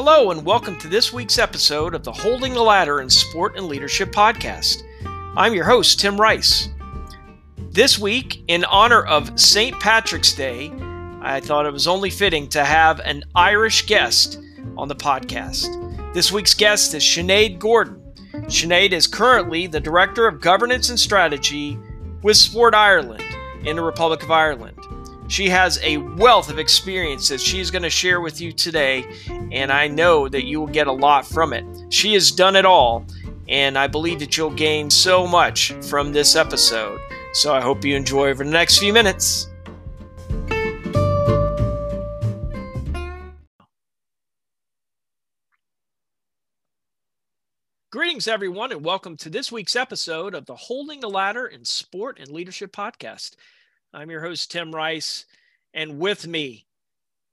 Hello, and welcome to this week's episode of the Holding the Ladder in Sport and Leadership podcast. I'm your host, Tim Rice. This week, in honor of St. Patrick's Day, I thought it was only fitting to have an Irish guest on the podcast. This week's guest is Sinead Gordon. Sinead is currently the Director of Governance and Strategy with Sport Ireland in the Republic of Ireland. She has a wealth of experience that she's going to share with you today, and I know that you will get a lot from it. She has done it all, and I believe that you'll gain so much from this episode. So I hope you enjoy over the next few minutes. Greetings, everyone, and welcome to this week's episode of the Holding the Ladder in Sport and Leadership podcast. I'm your host, Tim Rice, and with me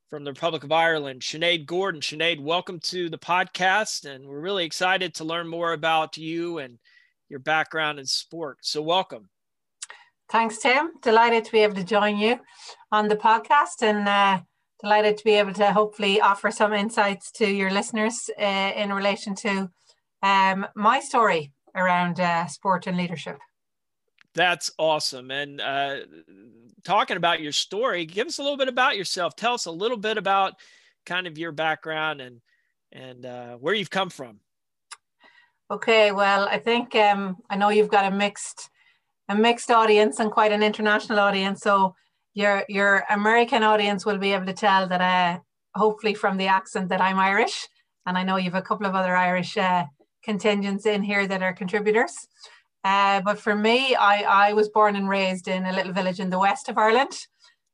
from the Republic of Ireland, Sinead Gordon. Sinead, welcome to the podcast, and we're really excited to learn more about you and your background in sport. So, welcome. Thanks, Tim. Delighted to be able to join you on the podcast and uh, delighted to be able to hopefully offer some insights to your listeners uh, in relation to um, my story around uh, sport and leadership. That's awesome. And uh, talking about your story, give us a little bit about yourself. Tell us a little bit about kind of your background and and uh, where you've come from. Okay, well, I think um, I know you've got a mixed a mixed audience and quite an international audience. So your your American audience will be able to tell that uh, hopefully from the accent that I'm Irish, and I know you've a couple of other Irish uh, contingents in here that are contributors. Uh, but for me, I, I was born and raised in a little village in the west of Ireland,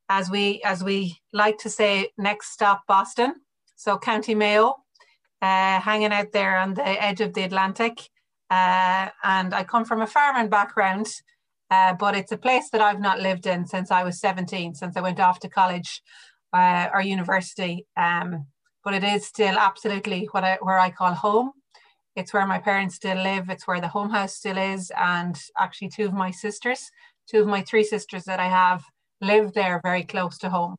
as we as we like to say, next stop Boston. So County Mayo, uh, hanging out there on the edge of the Atlantic. Uh, and I come from a farming background, uh, but it's a place that I've not lived in since I was 17, since I went off to college uh, or university. Um, but it is still absolutely what I, where I call home. It's where my parents still live. It's where the home house still is. And actually, two of my sisters, two of my three sisters that I have, live there very close to home.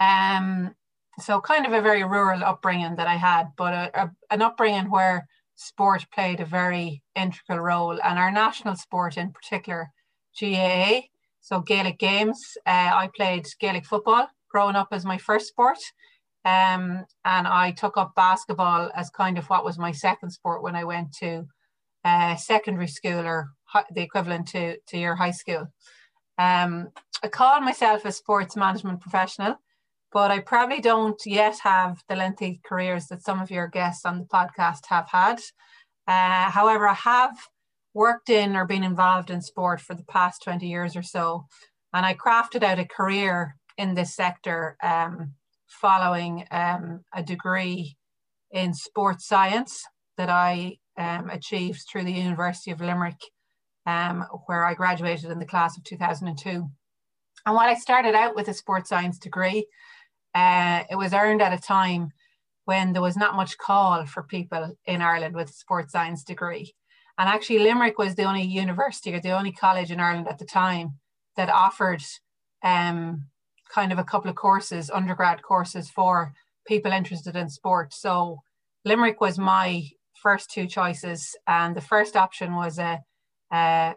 Um, so kind of a very rural upbringing that I had, but a, a, an upbringing where sport played a very integral role, and our national sport in particular, GAA, so Gaelic games. Uh, I played Gaelic football growing up as my first sport, um, and I took up basketball as kind of what was my second sport when I went to uh, secondary school or the equivalent to, to your high school. Um, I call myself a sports management professional, but I probably don't yet have the lengthy careers that some of your guests on the podcast have had. Uh, however, I have worked in or been involved in sport for the past 20 years or so, and I crafted out a career in this sector. Um, following um, a degree in sports science that I um, achieved through the University of Limerick, um, where I graduated in the class of 2002. And while I started out with a sports science degree, uh, it was earned at a time when there was not much call for people in Ireland with a sports science degree. And actually, Limerick was the only university or the only college in Ireland at the time that offered um, kind of a couple of courses, undergrad courses for people interested in sport. So Limerick was my first two choices, and the first option was a, a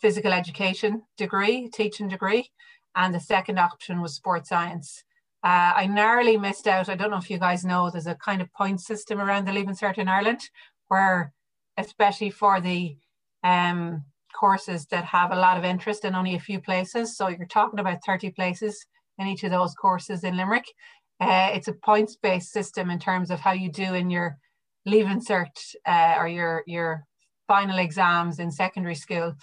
physical education degree, teaching degree, and the second option was sports science. Uh, I narrowly missed out. I don't know if you guys know, there's a kind of point system around the Leaving Cert in Ireland, where especially for the um, courses that have a lot of interest in only a few places. So you're talking about 30 places in each of those courses in Limerick. Uh, it's a points based system in terms of how you do in your Leaving Cert uh, or your, your final exams in secondary school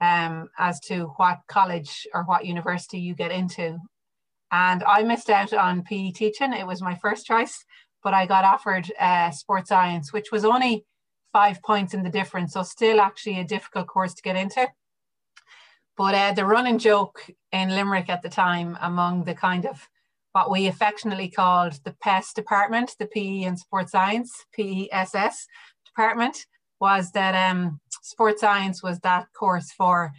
um, as to what college or what university you get into. And I missed out on PE teaching. It was my first choice, but I got offered uh, sports science, which was only five points in the difference. So still actually a difficult course to get into. But uh, the running joke in Limerick at the time among the kind of what we affectionately called the PES department, the PE and Sports Science, PESS department, was that um, sports science was that course for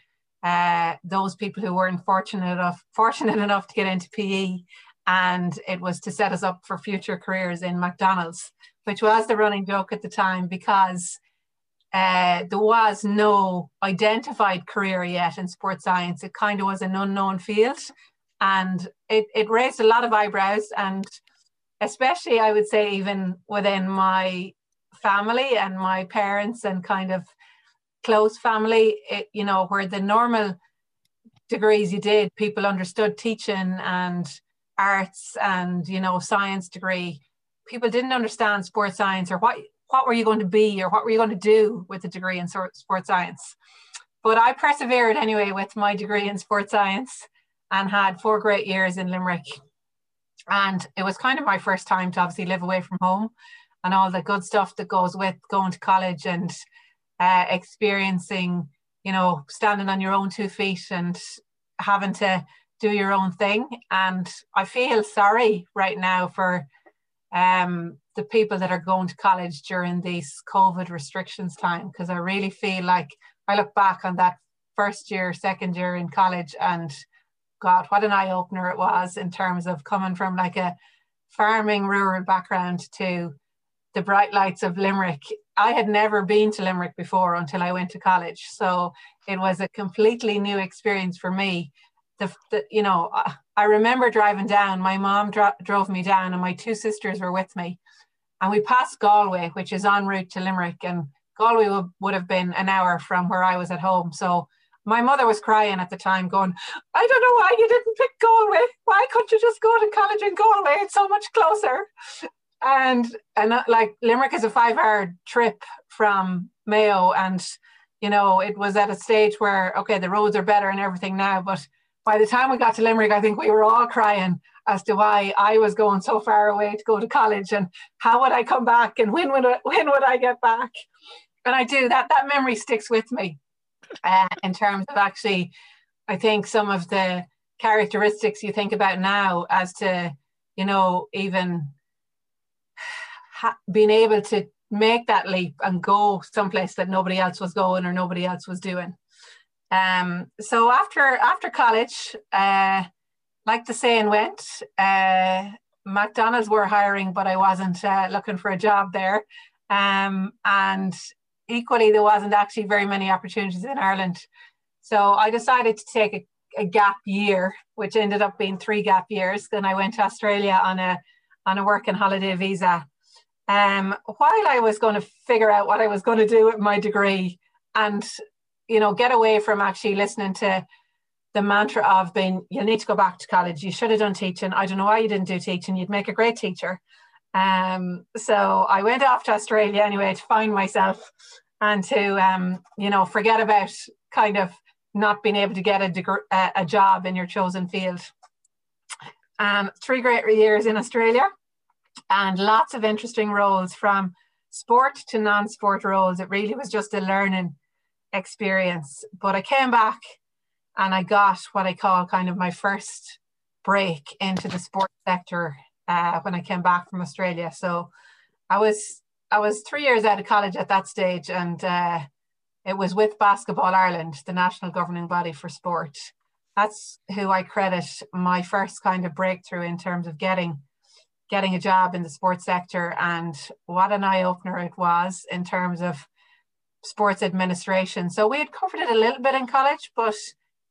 uh, those people who weren't fortunate enough fortunate enough to get into PE, and it was to set us up for future careers in McDonald's, which was the running joke at the time because uh, there was no identified career yet in sports science. It kind of was an unknown field, and it, it raised a lot of eyebrows. And especially, I would say, even within my family and my parents and kind of close family, it, you know, where the normal degrees you did, people understood teaching and arts and you know science degree. People didn't understand sports science or what what were you going to be or what were you going to do with a degree in sports science. But I persevered anyway with my degree in sports science and had four great years in Limerick. And it was kind of my first time to obviously live away from home and all the good stuff that goes with going to college and uh, experiencing, you know, standing on your own two feet and having to do your own thing. And I feel sorry right now for um, the people that are going to college during these COVID restrictions time because I really feel like I look back on that first year, second year in college, and God, what an eye opener it was in terms of coming from like a farming rural background to the bright lights of Limerick. I had never been to Limerick before until I went to college. So it was a completely new experience for me. The, the you know, I remember driving down, my mom dro- drove me down, and my two sisters were with me. And we passed Galway, which is en route to Limerick. And Galway would, would have been an hour from where I was at home. So my mother was crying at the time, going, I don't know why you didn't pick Galway. Why couldn't you just go to college in Galway? It's so much closer. And and uh, like Limerick is a five-hour trip from Mayo, and you know it was at a stage where okay, the roads are better and everything now, but by the time we got to Limerick, I think we were all crying as to why I was going so far away to go to college and how would I come back and when would I, when would I get back? And I do that. That memory sticks with me uh, in terms of actually, I think some of the characteristics you think about now as to, you know, even ha- being able to make that leap and go someplace that nobody else was going or nobody else was doing. Um, so after after college, uh, like the saying went, uh, McDonald's were hiring, but I wasn't uh, looking for a job there. Um, and equally, there wasn't actually very many opportunities in Ireland. So I decided to take a, a gap year, which ended up being three gap years. Then I went to Australia on a on a work and holiday visa. Um, while I was going to figure out what I was going to do with my degree and you know get away from actually listening to the mantra of being you need to go back to college you should have done teaching i don't know why you didn't do teaching you'd make a great teacher. Um, so i went off to australia anyway to find myself and to um, you know forget about kind of not being able to get a, a job in your chosen field. Um, three great years in australia and lots of interesting roles from sport to non-sport roles. It really was just a learning experience but i came back and I got what I call kind of my first break into the sports sector uh, when I came back from Australia. So I was I was three years out of college at that stage, and uh, it was with Basketball Ireland, the national governing body for sport. That's who I credit my first kind of breakthrough in terms of getting getting a job in the sports sector, and what an eye opener it was in terms of sports administration. So we had covered it a little bit in college, but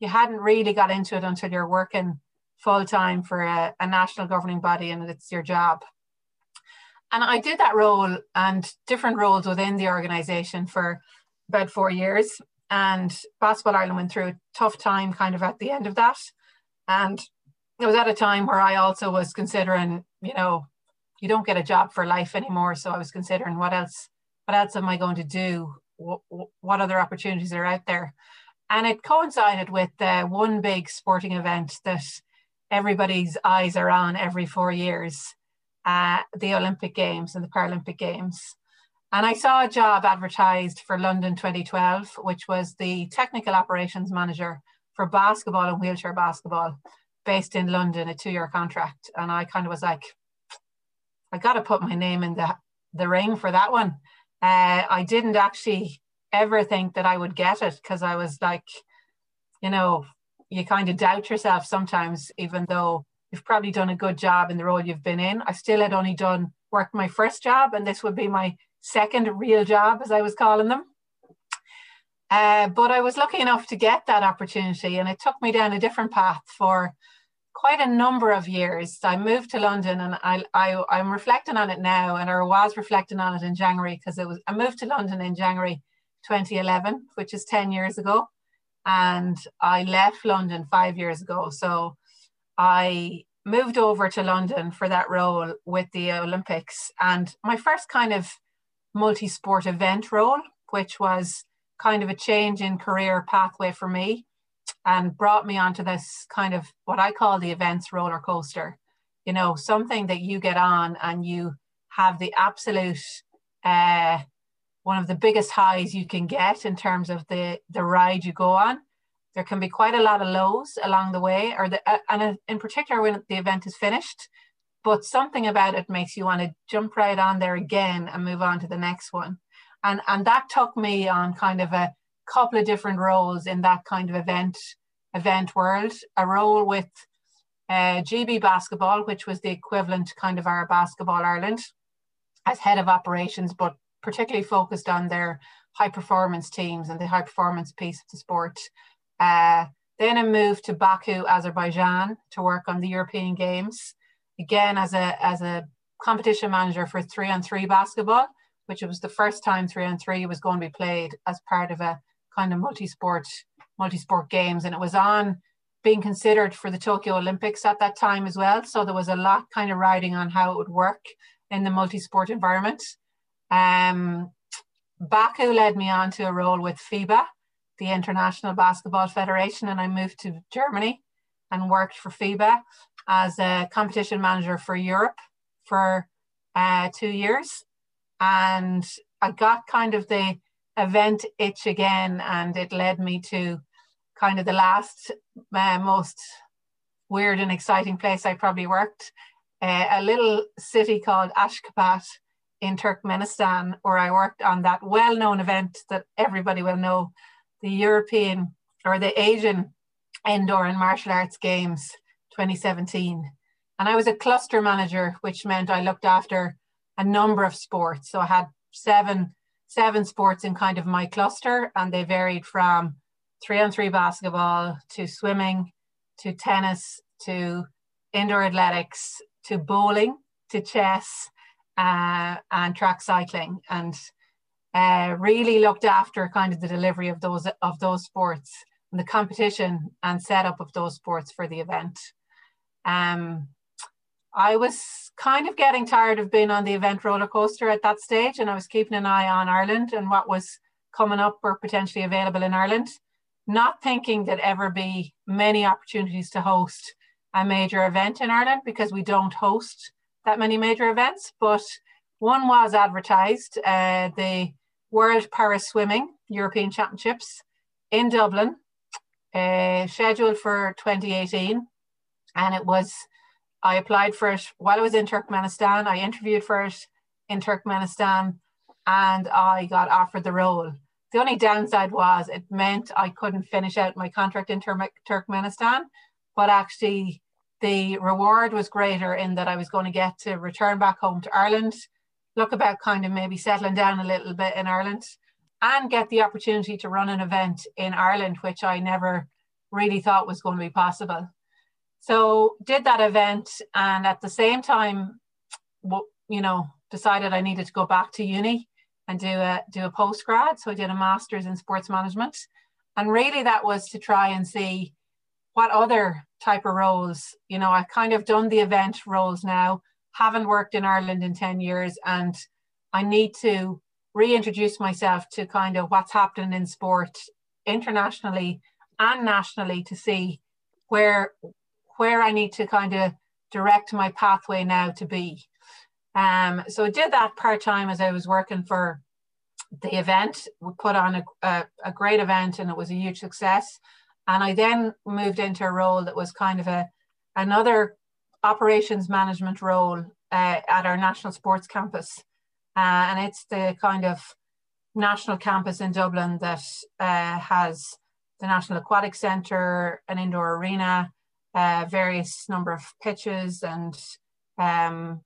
you hadn't really got into it until you're working full time for a, a national governing body and it's your job. And I did that role and different roles within the organization for about four years. And Basketball Ireland went through a tough time kind of at the end of that. And it was at a time where I also was considering, you know, you don't get a job for life anymore. So I was considering what else, what else am I going to do? What, other opportunities are out there? And it coincided with uh, one big sporting event that everybody's eyes are on every four years uh, the Olympic Games and the Paralympic Games. And I saw a job advertised for London 2012, which was the technical operations manager for basketball and wheelchair basketball based in London, a two year contract. And I kind of was like, I got to put my name in the, the ring for that one. Uh, I didn't actually ever think that I would get it because I was like, you know, you kind of doubt yourself sometimes, even though you've probably done a good job in the role you've been in. I still had only done worked my first job, and this would be my second real job, as I was calling them. Uh, but I was lucky enough to get that opportunity, and it took me down a different path for quite a number of years. I moved to London, and I, I I'm reflecting on it now, and I was reflecting on it in January because it was I moved to London in January 2011, which is 10 years ago, and I left London five years ago. So I moved over to London for that role with the Olympics, and my first kind of multi-sport event role, which was kind of a change in career pathway for me and brought me onto this kind of what I call the events roller coaster. You know, something that you get on and you have the absolute uh, one of the biggest highs you can get in terms of the the ride you go on. There can be quite a lot of lows along the way, or the uh, and in particular when the event is finished. But something about it makes you want to jump right on there again and move on to the next one and and that took me on kind of a couple of different roles in that kind of event event world. A role with uh, GB Basketball, which was the equivalent kind of our Basketball Ireland, as head of operations, but particularly focused on their high performance teams and the high performance piece of the sport. Uh, then I moved to Baku, Azerbaijan, to work on the European Games, again as a as a competition manager for three on three basketball which was the first time three on three was going to be played as part of a kind of multi-sport multi-sport games. And it was on being considered for the Tokyo Olympics at that time as well. So there was a lot kind of riding on how it would work in the multi-sport environment. Um, Baku led me on to a role with FIBA the International Basketball Federation and I moved to Germany and worked for FIBA as a competition manager for Europe for uh, two years. And I got kind of the event itch again, and it led me to kind of the last uh, most weird and exciting place I probably worked, uh, a little city called Ashgabat in Turkmenistan, where I worked on that well-known event that everybody will know, the European or the Asian Indoor and Martial Arts Games 2017. And I was a cluster manager, which meant I looked after a number of sports. So I had seven seven sports in kind of my cluster, and they varied from three on three basketball to swimming to tennis to indoor athletics to bowling to chess uh, and track cycling and uh, really looked after kind of the delivery of those of those sports and the competition and setup of those sports for the event. Um, I was kind of getting tired of being on the event roller coaster at that stage, and I was keeping an eye on Ireland and what was coming up or potentially available in Ireland, not thinking there'd ever be many opportunities to host a major event in Ireland because we don't host that many major events. But one was advertised, uh, the World Para Swimming European Championships in Dublin, uh, scheduled for 2018, and it was I applied for it while I was in Turkmenistan. I interviewed for it in Turkmenistan and I got offered the role. The only downside was it meant I couldn't finish out my contract in Tur- Turkmenistan, but actually the reward was greater in that I was going to get to return back home to Ireland, look about kind of maybe settling down a little bit in Ireland, and get the opportunity to run an event in Ireland, which I never really thought was going to be possible. So did that event, and at the same time, you know, decided I needed to go back to uni and do a do a post grad. So I did a master's in sports management, and really that was to try and see what other type of roles. You know, I've kind of done the event roles now. Haven't worked in Ireland in ten years, and I need to reintroduce myself to kind of what's happening in sport internationally and nationally to see where where I need to kind of direct my pathway now to be. Um, so I did that part time as I was working for the event. We put on a, a, a, great event and it was a huge success. And I then moved into a role that was kind of a another operations management role uh, at our national sports campus. Uh, and it's the kind of national campus in Dublin that uh, has the National Aquatic Centre, an indoor arena, uh, various number of pitches and um,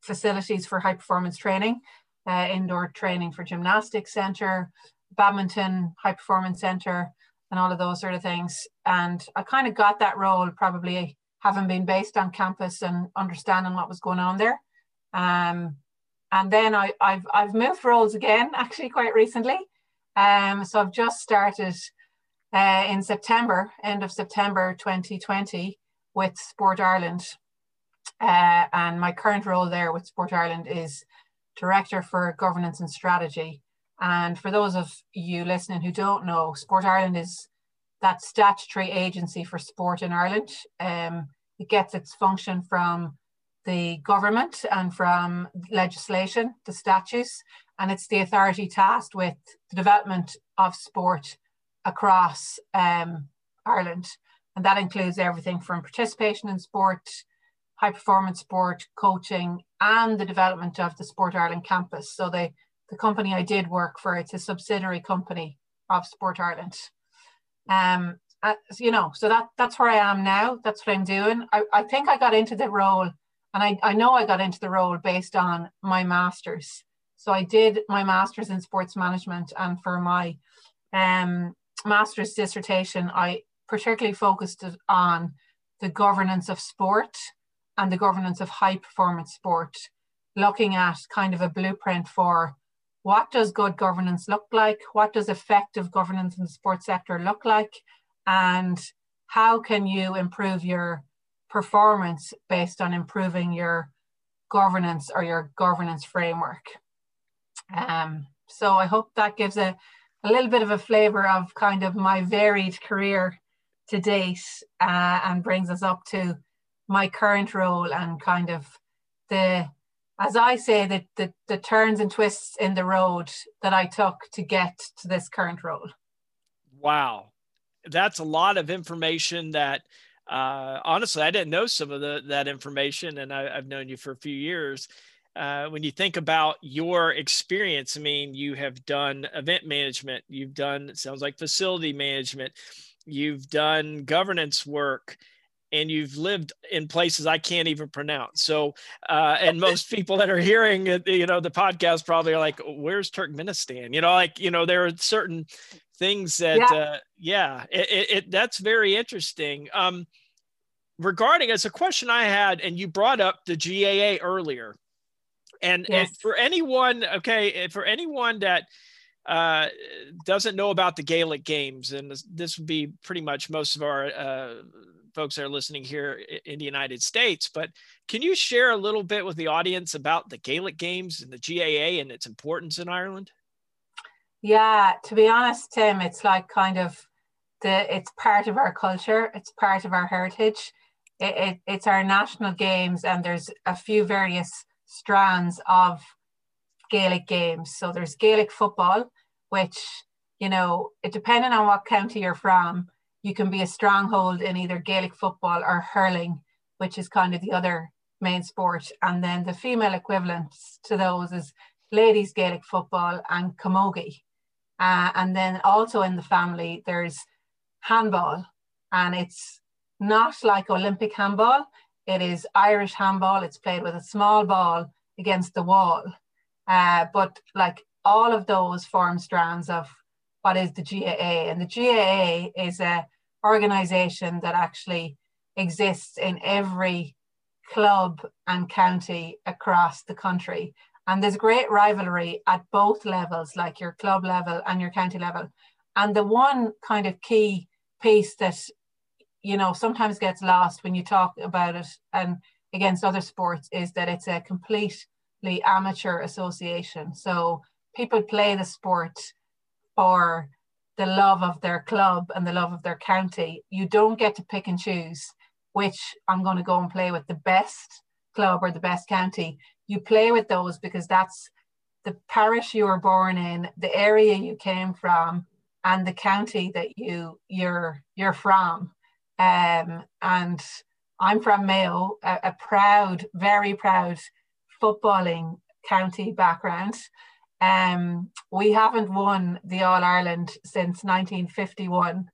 facilities for high performance training, uh, indoor training for gymnastics center, badminton high performance center, and all of those sort of things. And I kind of got that role probably having been based on campus and understanding what was going on there. Um, and then I, have I've moved roles again, actually quite recently. Um, so I've just started uh, in September, end of September 2020, with Sport Ireland. Uh, and my current role there with Sport Ireland is Director for Governance and Strategy. And for those of you listening who don't know, Sport Ireland is that statutory agency for sport in Ireland. Um, it gets its function from the government and from legislation, the statutes, and it's the authority tasked with the development of sport across um, Ireland. And that includes everything from participation in sport, high performance sport, coaching, and the development of the Sport Ireland campus. So the, the company I did work for, it's a subsidiary company of Sport Ireland. Um, uh, you know, so that that's where I am now. That's what I'm doing. I, I think I got into the role, and I, I know I got into the role based on my master's. So I did my master's in sports management, and for my um, master's dissertation, I particularly focused on the governance of sport and the governance of high performance sport, looking at kind of a blueprint for what does good governance look like? What does effective governance in the sports sector look like? And how can you improve your performance based on improving your governance or your governance framework? Um, so I hope that gives a, a little bit of a flavor of kind of my varied career to date uh, and brings us up to my current role and kind of the as I say, the, the, the turns and twists in the road that I took to get to this current role. Wow. That's a lot of information that uh, honestly, I didn't know some of the, that information and I, have known you for a few years. Uh, when you think about your experience, I mean, you have done event management, you've done, sounds like facility management, you've done governance work, and you've lived in places I can't even pronounce. So, uh, and most people that are hearing, you know, the podcast probably are like, "Where's Turkmenistan?" You know, like you know, there are certain things that, yeah, uh, yeah it, it, it, that's very interesting. Um, regarding as a question I had, and you brought up the GAA earlier, and, yes. and for anyone, okay, for anyone that uh, doesn't know about the Gaelic Games, and this, this would be pretty much most of our uh, folks that are listening here in the United States. But can you share a little bit with the audience about the Gaelic Games and the GAA and its importance in Ireland? Yeah, to be honest, Tim, it's like kind of the it's part of our culture, it's part of our heritage. It, it, it's our national games, and there's a few various strands of Gaelic games. So there's Gaelic football, which you know, it depending on what county you're from, you can be a stronghold in either Gaelic football or hurling, which is kind of the other main sport. And then the female equivalents to those is ladies Gaelic football and camogie. Uh, and then also in the family, there's handball, and it's not like Olympic handball. It is Irish handball. It's played with a small ball against the wall. Uh, but like all of those form strands of what is the GAA. And the GAA is a organization that actually exists in every club and county across the country. And there's great rivalry at both levels, like your club level and your county level. And the one kind of key piece that, you know, sometimes gets lost when you talk about it and against other sports is that it's a completely amateur association. So people play the sport for the love of their club and the love of their county. You don't get to pick and choose which I'm going to go and play with the best club or the best county. You play with those because that's the parish you were born in, the area you came from, and the county that you you're you're from. Um, and I'm from Mayo, a, a proud, very proud footballing county background. Um, we haven't won the All Ireland since 1951.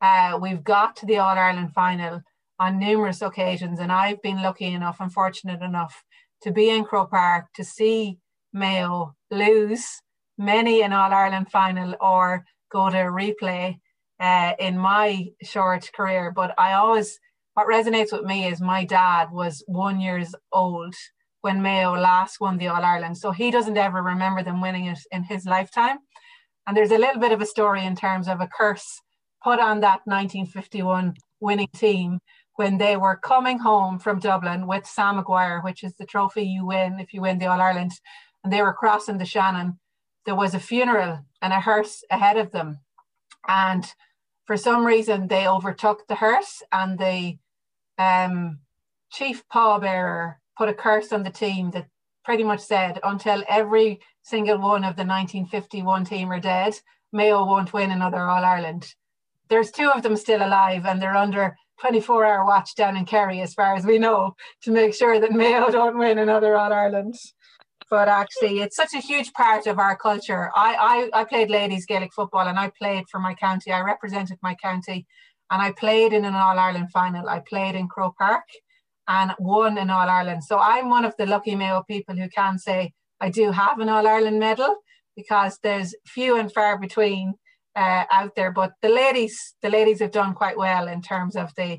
Uh, we've got to the All Ireland final on numerous occasions. And I've been lucky enough and fortunate enough to be in Croke Park to see Mayo lose many an All Ireland final or go to a replay uh, in my short career. But I always, what resonates with me is my dad was one years old when Mayo last won the All Ireland. So he doesn't ever remember them winning it in his lifetime. And there's a little bit of a story in terms of a curse put on that 1951 winning team when they were coming home from Dublin with Sam Maguire, which is the trophy you win if you win the All Ireland, and they were crossing the Shannon. There was a funeral and a hearse ahead of them. And for some reason, they overtook the hearse, and the um, chief pallbearer put a curse on the team that pretty much said, until every single one of the 1951 team are dead, Mayo won't win another All Ireland. There's two of them still alive, and they're under 24 hour watch down in Kerry, as far as we know, to make sure that Mayo don't win another All Ireland. But actually, it's such a huge part of our culture. I, I, I played ladies Gaelic football and I played for my county. I represented my county and I played in an All Ireland final. I played in Croke Park and won an All Ireland. So I'm one of the lucky Mayo people who can say I do have an All Ireland medal because there's few and far between uh, out there. But the ladies, the ladies have done quite well in terms of the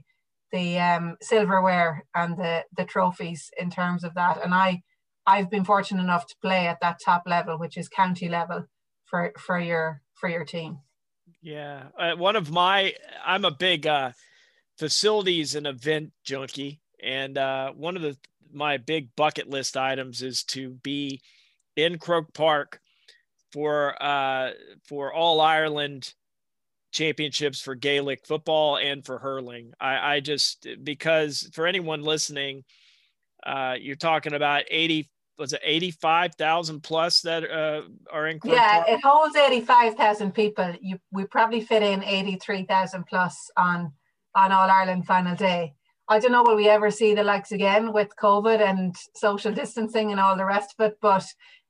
the um, silverware and the the trophies in terms of that. And I I've been fortunate enough to play at that top level, which is county level for for your for your team. Yeah, uh, one of my I'm a big uh, facilities and event junkie, and uh, one of the my big bucket list items is to be in Croke Park for uh, for All Ireland championships for Gaelic football and for hurling. I, I just because for anyone listening, uh, you're talking about 80 was it 85,000 plus that uh, are in Yeah, Park? it holds 85,000 people. You we probably fit in 83,000 plus on on All Ireland final day. I don't know will we ever see the likes again with COVID and social distancing and all the rest of it, but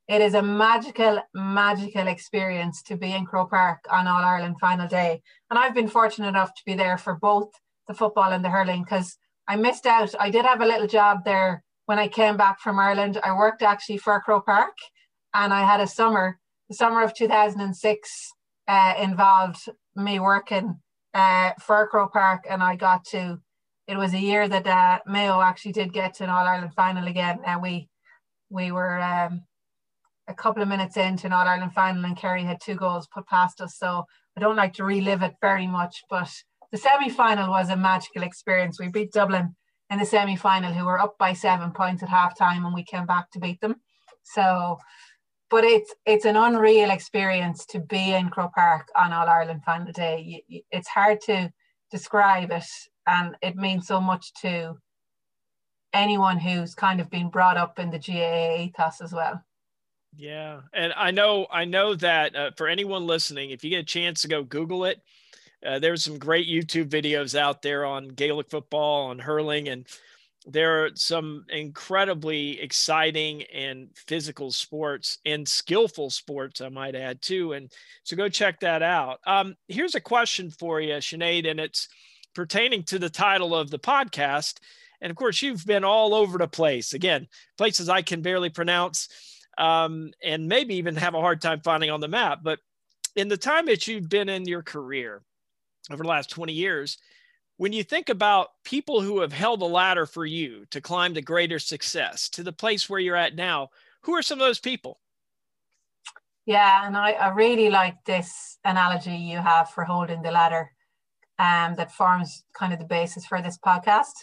it is a magical, magical experience to be in Croke Park on All Ireland final day. And I've been fortunate enough to be there for both the football and the hurling because I missed out. I did have a little job there when I came back from Ireland. I worked actually for Croke Park and I had a summer, the summer of 2006 uh, involved me working uh, for Croke Park and I got to, it was a year that uh, Mayo actually did get to an All Ireland final again and we, we were, um, a couple of minutes into an All Ireland final and Kerry had two goals put past us. So I don't like to relive it very much, but the semi final was a magical experience. We beat Dublin in the semi final, who were up by seven points at half time, and we came back to beat them. So, but it's it's an unreal experience to be in Croke Park on All Ireland final day. It's hard to describe it, and it means so much to anyone who's kind of been brought up in the GAA ethos as well. Yeah, and I know I know that uh, for anyone listening, if you get a chance to go Google it, uh, there's some great YouTube videos out there on Gaelic football, on hurling, and there are some incredibly exciting and physical sports and skillful sports, I might add too. And so go check that out. Um, here's a question for you, Sinead, and it's pertaining to the title of the podcast. And of course, you've been all over the place. Again, places I can barely pronounce um, and maybe even have a hard time finding on the map. But in the time that you've been in your career over the last 20 years, when you think about people who have held the ladder for you to climb to greater success, to the place where you're at now, who are some of those people? Yeah, and I, I really like this analogy you have for holding the ladder um, that forms kind of the basis for this podcast.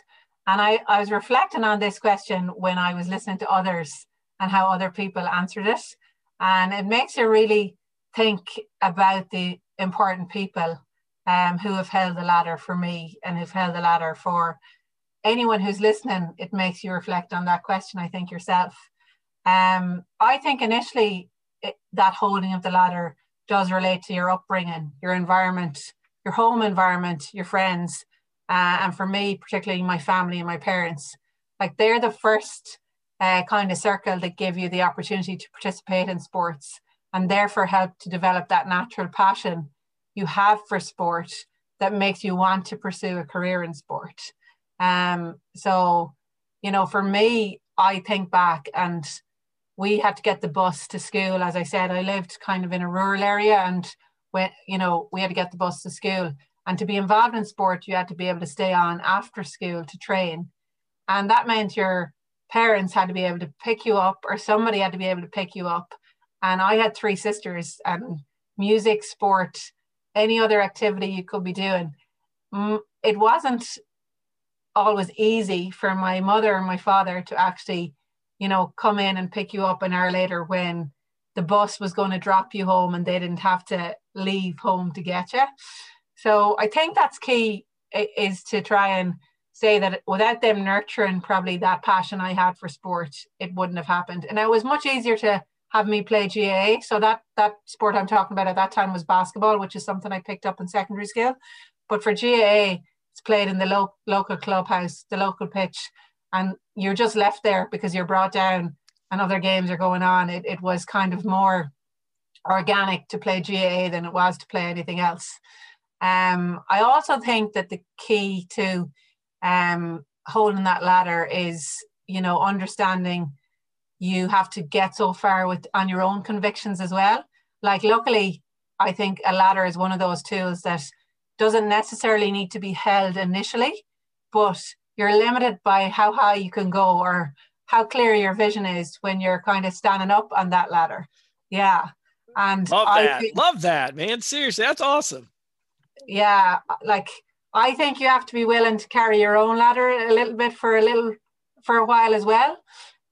And I, I was reflecting on this question when I was listening to others and how other people answered it. And it makes you really think about the important people um, who have held the ladder for me and who've held the ladder for anyone who's listening. It makes you reflect on that question, I think, yourself. Um, I think initially it, that holding of the ladder does relate to your upbringing, your environment, your home environment, your friends, uh, and for me, particularly my family and my parents. Like they're the first uh, kind of circle that give you the opportunity to participate in sports and therefore help to develop that natural passion you have for sport that makes you want to pursue a career in sport. Um, so, you know, for me, I think back and we had to get the bus to school. As I said, I lived kind of in a rural area and when, you know, we had to get the bus to school. And to be involved in sport, you had to be able to stay on after school to train. And that meant your parents had to be able to pick you up or somebody had to be able to pick you up. And I had three sisters and music, sport, any other activity you could be doing. It wasn't always easy for my mother and my father to actually, you know, come in and pick you up an hour later when the bus was going to drop you home and they didn't have to leave home to get you. So I think that's key is to try and say that without them nurturing probably that passion I had for sport, it wouldn't have happened. And it was much easier to have me play GAA. So that that sport I'm talking about at that time was basketball, which is something I picked up in secondary school. But for GAA, it's played in the lo- local clubhouse, the local pitch, and you're just left there because you're brought down and other games are going on. It, it was kind of more organic to play GAA than it was to play anything else. Um, I also think that the key to um, holding that ladder is, you know, understanding you have to get so far with on your own convictions as well. Like, luckily, I think a ladder is one of those tools that doesn't necessarily need to be held initially, but you're limited by how high you can go or how clear your vision is when you're kind of standing up on that ladder. Yeah. And love that. Think, love that, man. Seriously, that's awesome. Yeah. Like I think you have to be willing to carry your own ladder a little bit for a little for a while as well.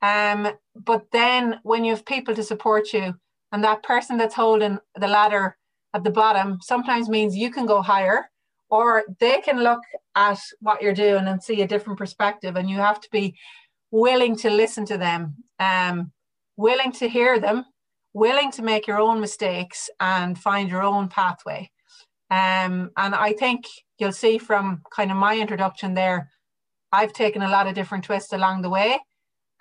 Um, but then when you have people to support you and that person that's holding the ladder at the bottom sometimes means you can go higher or they can look at what you're doing and see a different perspective and you have to be willing to listen to them um, willing to hear them willing to make your own mistakes and find your own pathway. Um, and i think you'll see from kind of my introduction there i've taken a lot of different twists along the way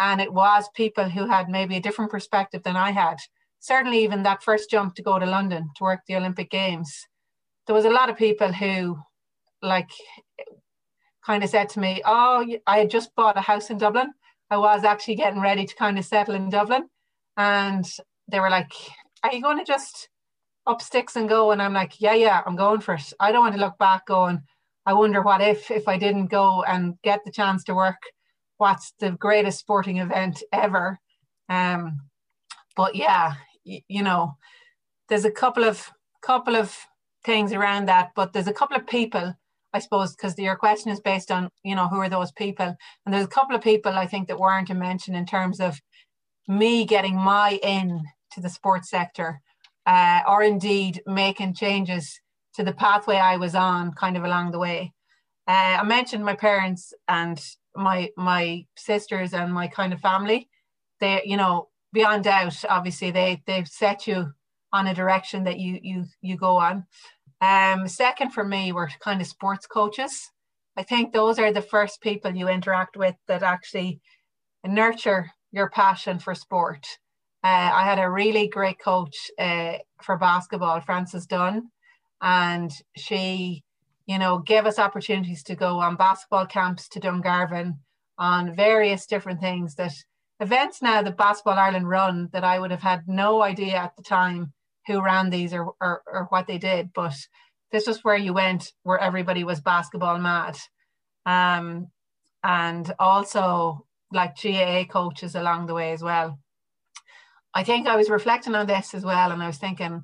and it was people who had maybe a different perspective than i had certainly even that first jump to go to London to work the Olympic Games, there was a lot of people who like kind of said to me, Oh, I had just bought a house in Dublin. I was actually getting ready to kind of settle in Dublin. And they were like, Are you going to just up sticks and go? And I'm like, Yeah, yeah, I'm going for it. I don't want to look back going, I wonder what if if I didn't go and get the chance to work what's the greatest sporting event ever. Um, but yeah, you know, there's a couple of couple of things around that, but there's a couple of people, I suppose, because your question is based on, you know, who are those people? And there's a couple of people I think that weren't to mention in terms of me getting my in to the sports sector, uh, or indeed making changes to the pathway I was on kind of along the way. Uh, I mentioned my parents and my my sisters and my kind of family. They, you know, beyond doubt, obviously they they've set you on a direction that you you you go on. Um, second for me were kind of sports coaches. I think those are the first people you interact with that actually nurture your passion for sport. Uh, I had a really great coach uh, for basketball, Frances Dunn, and she, you know, gave us opportunities to go on basketball camps to Dungarvan on various different things that events now that Basketball Ireland run that I would have had no idea at the time who ran these or, or, or what they did. But this was where you went where everybody was basketball mad. Um, and also like GAA coaches along the way as well. I think I was reflecting on this as well, and I was thinking,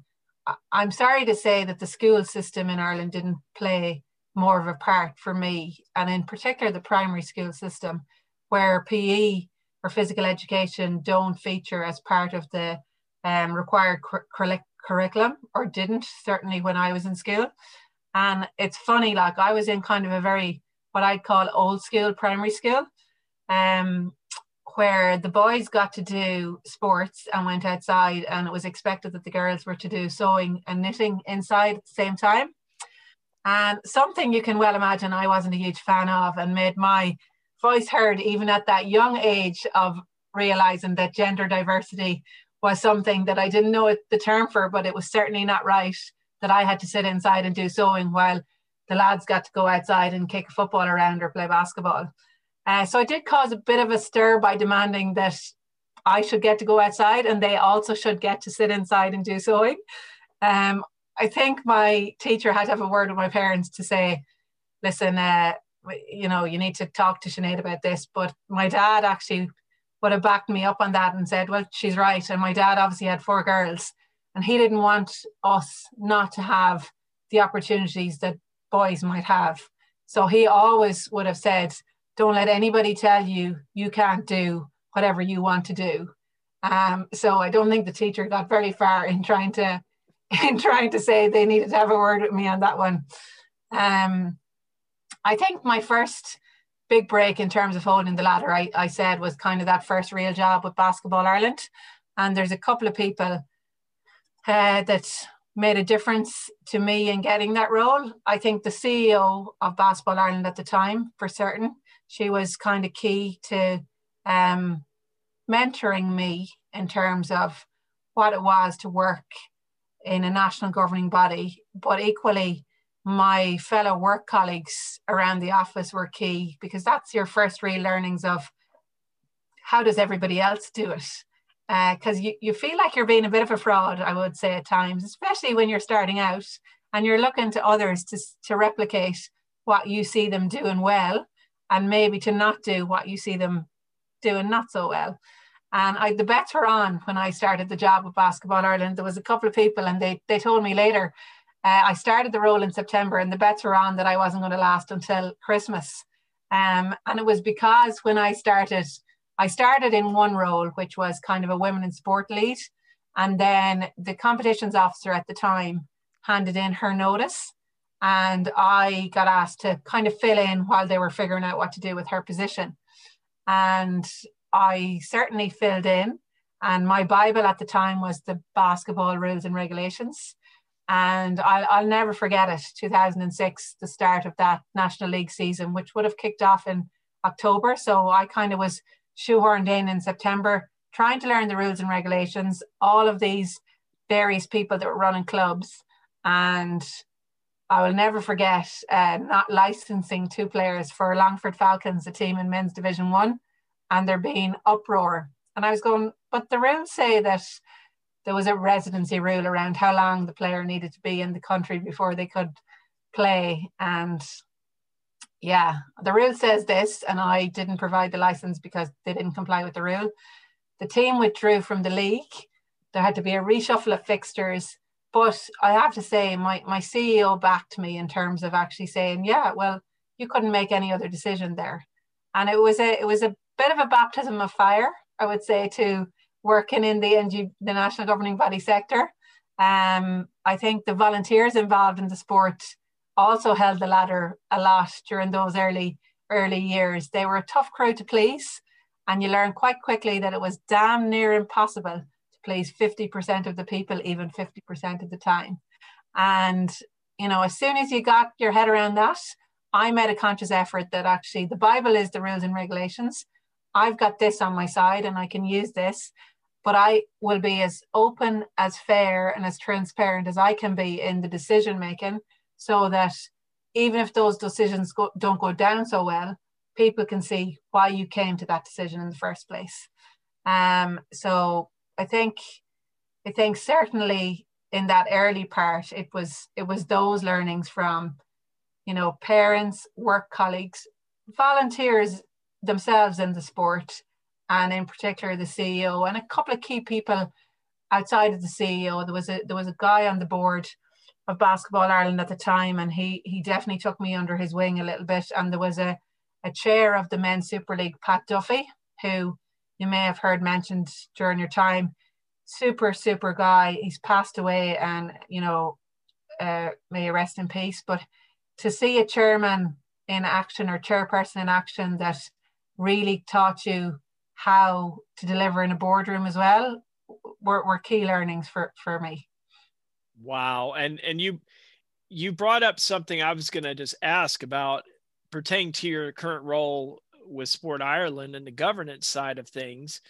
I'm sorry to say that the school system in Ireland didn't play more of a part for me, and in particular the primary school system, where PE or physical education don't feature as part of the um, required cur- curriculum or didn't certainly when I was in school. And it's funny, like I was in kind of a very what I'd call old school primary school, um, where the boys got to do sports and went outside, and it was expected that the girls were to do sewing and knitting inside at the same time. And something you can well imagine I wasn't a huge fan of, and made my voice heard even at that young age of realizing that gender diversity was something that I didn't know the term for, but it was certainly not right that I had to sit inside and do sewing while the lads got to go outside and kick a football around or play basketball. Uh, so I did cause a bit of a stir by demanding that I should get to go outside and they also should get to sit inside and do sewing. Um, I think my teacher had to have a word with my parents to say, listen, uh, you know, you need to talk to Sinead about this. But my dad actually would have backed me up on that and said, well, she's right. And my dad obviously had four girls and he didn't want us not to have the opportunities that boys might have. So he always would have said, don't let anybody tell you you can't do whatever you want to do. Um, so I don't think the teacher got very far in trying to in trying to say they needed to have a word with me on that one. Um, I think my first big break in terms of holding the ladder, I, I said, was kind of that first real job with Basketball Ireland. And there's a couple of people uh, that made a difference to me in getting that role. I think the CEO of Basketball Ireland at the time, for certain, she was kind of key to um, mentoring me in terms of what it was to work in a national governing body, but equally, my fellow work colleagues around the office were key because that's your first real learnings of how does everybody else do it? Because uh, you, you feel like you're being a bit of a fraud i would say at times especially when you're starting out and you're looking to others to, to replicate what you see them doing well and maybe to not do what you see them doing not so well and I, the bets were on when I started the job with Basketball Ireland. There was a couple of people, and they they told me later uh, I started the role in September, and the bets were on that I wasn't going to last until Christmas. Um, and it was because when I started, I started in one role, which was kind of a women in sport lead. And then the competitions officer at the time handed in her notice. And I got asked to kind of fill in while they were figuring out what to do with her position. And I certainly filled in. And my Bible at the time was the basketball rules and regulations. And I'll, I'll never forget it 2006, the start of that National League season, which would have kicked off in October. So I kind of was shoehorned in in September, trying to learn the rules and regulations, all of these various people that were running clubs. And I will never forget uh, not licensing two players for Longford Falcons, a team in men's division one, and there being uproar. And I was going, but the rules say that there was a residency rule around how long the player needed to be in the country before they could play. And yeah, the rule says this, and I didn't provide the license because they didn't comply with the rule. The team withdrew from the league. There had to be a reshuffle of fixtures. But I have to say, my, my CEO backed me in terms of actually saying, yeah, well, you couldn't make any other decision there. And it was a it was a bit of a baptism of fire, I would say, to working in the NG, the national governing body sector. Um, I think the volunteers involved in the sport also held the ladder a lot during those early early years. They were a tough crowd to please, and you learn quite quickly that it was damn near impossible please 50% of the people, even 50% of the time. And you know, as soon as you got your head around that, I made a conscious effort that actually the Bible is the rules and regulations. I've got this on my side and I can use this but I will be as open, as fair, and as transparent as I can be in the decision making so that even if those decisions go, don't go down so well, people can see why you came to that decision in the first place. Um, so I think, I think certainly in that early part, it was it was those learnings from, you know, parents, work colleagues, volunteers themselves in the sport, and in particular the CEO and a couple of key people outside of the CEO. There was a there was a guy on the board of Basketball Ireland at the time, and he he definitely took me under his wing a little bit. And there was a a chair of the Men's Super League, Pat Duffy, who you may have heard mentioned during your time. Super super guy. He's passed away, and you know, uh, may rest in peace. But to see a chairman in action or chairperson in action that really taught you how to deliver in a boardroom as well were, were key learnings for, for me. Wow. And, and you, you brought up something I was going to just ask about pertaining to your current role with Sport Ireland and the governance side of things.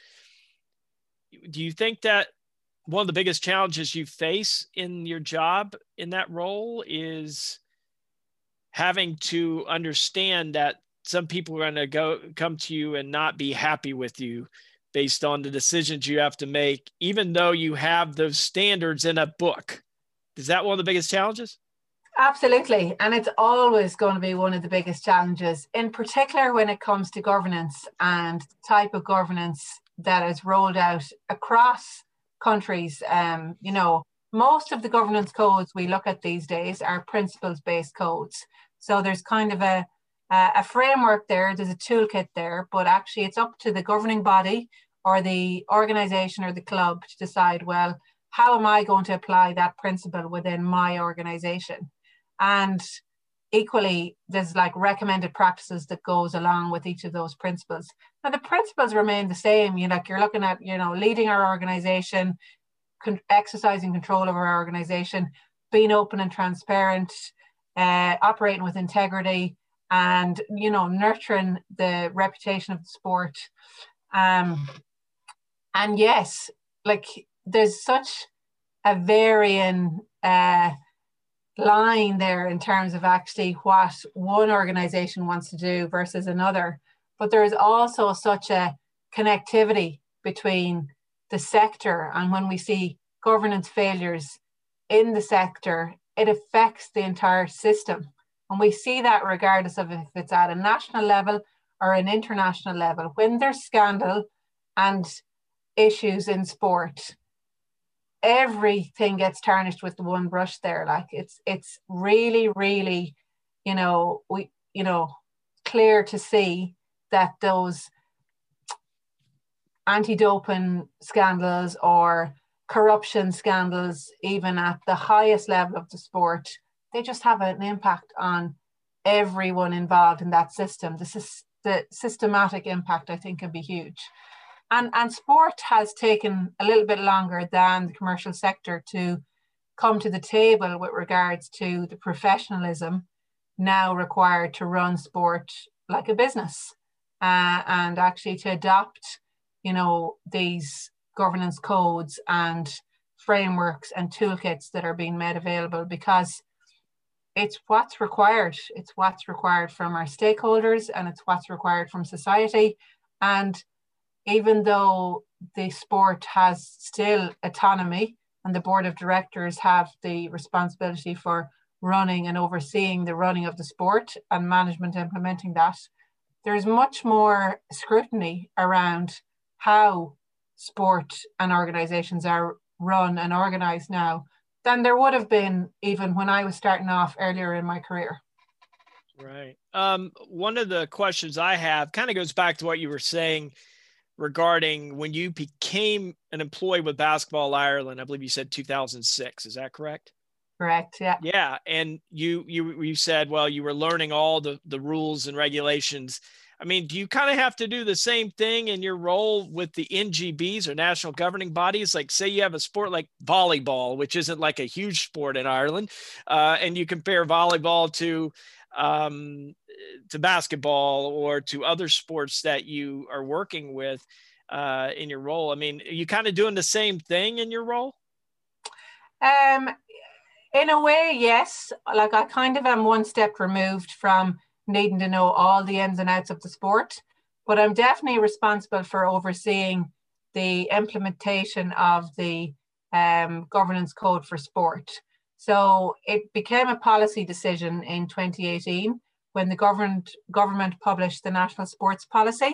Do you think that one of the biggest challenges you face in your job in that role is having to understand that some people are going to go come to you and not be happy with you based on the decisions you have to make, even though you have those standards in a book. Is that one of the biggest challenges? Absolutely. And it's always going to be one of the biggest challenges, in particular when it comes to governance and type of governance that is rolled out across countries. Um, you know, most of the governance codes we look at these days are principles based codes. So there's kind of a, a framework there, there's a toolkit there, but actually it's up to the governing body or the organization or the club to decide, well, how am I going to apply that principle within my organization? And equally, there's like recommended practices that goes along with each of those principles. Now the principles remain the same. You know, like you're looking at, you know, leading our organization, con- exercising control over our organization, being open and transparent, uh, operating with integrity, and you know, nurturing the reputation of the sport. Um, and yes, like there's such a varying uh, line there in terms of actually what one organization wants to do versus another. But there is also such a connectivity between the sector and when we see governance failures in the sector, it affects the entire system. And we see that regardless of if it's at a national level or an international level. When there's scandal and issues in sport, everything gets tarnished with the one brush there. Like it's it's really, really, you know, we you know, clear to see that those anti-doping scandals or corruption scandals, even at the highest level of the sport, they just have an impact on everyone involved in that system. This is the systematic impact, I think, can be huge. And, and sport has taken a little bit longer than the commercial sector to come to the table with regards to the professionalism now required to run sport like a business uh, and actually to adopt, you know, these governance codes and frameworks and toolkits that are being made available because it's what's required. It's what's required from our stakeholders and it's what's required from society. And even though the sport has still autonomy and the board of directors have the responsibility for running and overseeing the running of the sport and management implementing that, there's much more scrutiny around how sport and organizations are run and organized now than there would have been even when I was starting off earlier in my career. Right. Um, one of the questions I have kind of goes back to what you were saying regarding when you became an employee with Basketball Ireland. I believe you said 2006. Is that correct? Correct. Yeah. Yeah, and you you you said well you were learning all the the rules and regulations. I mean, do you kind of have to do the same thing in your role with the NGBs or national governing bodies? Like, say you have a sport like volleyball, which isn't like a huge sport in Ireland, uh, and you compare volleyball to um, to basketball or to other sports that you are working with uh, in your role? I mean, you kind of doing the same thing in your role? Um, in a way, yes. Like I kind of am one step removed from needing to know all the ins and outs of the sport, but I'm definitely responsible for overseeing the implementation of the um, governance code for sport. So it became a policy decision in 2018 when the government government published the national sports policy.